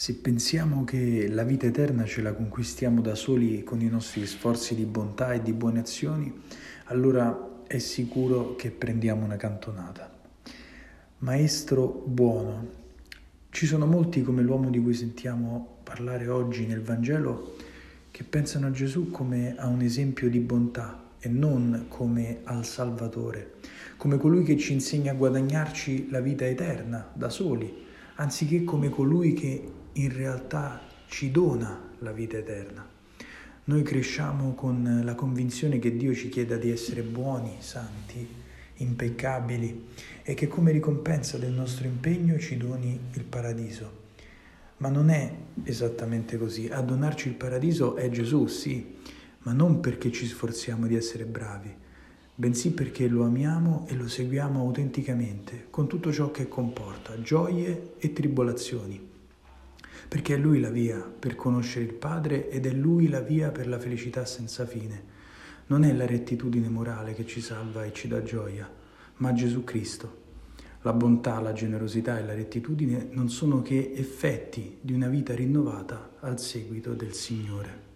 Se pensiamo che la vita eterna ce la conquistiamo da soli con i nostri sforzi di bontà e di buone azioni, allora è sicuro che prendiamo una cantonata. Maestro buono, ci sono molti come l'uomo di cui sentiamo parlare oggi nel Vangelo che pensano a Gesù come a un esempio di bontà e non come al Salvatore, come colui che ci insegna a guadagnarci la vita eterna da soli, anziché come colui che in realtà ci dona la vita eterna. Noi cresciamo con la convinzione che Dio ci chieda di essere buoni, santi, impeccabili e che come ricompensa del nostro impegno ci doni il paradiso. Ma non è esattamente così. A donarci il paradiso è Gesù, sì, ma non perché ci sforziamo di essere bravi, bensì perché lo amiamo e lo seguiamo autenticamente, con tutto ciò che comporta, gioie e tribolazioni perché è Lui la via per conoscere il Padre ed è Lui la via per la felicità senza fine. Non è la rettitudine morale che ci salva e ci dà gioia, ma Gesù Cristo. La bontà, la generosità e la rettitudine non sono che effetti di una vita rinnovata al seguito del Signore.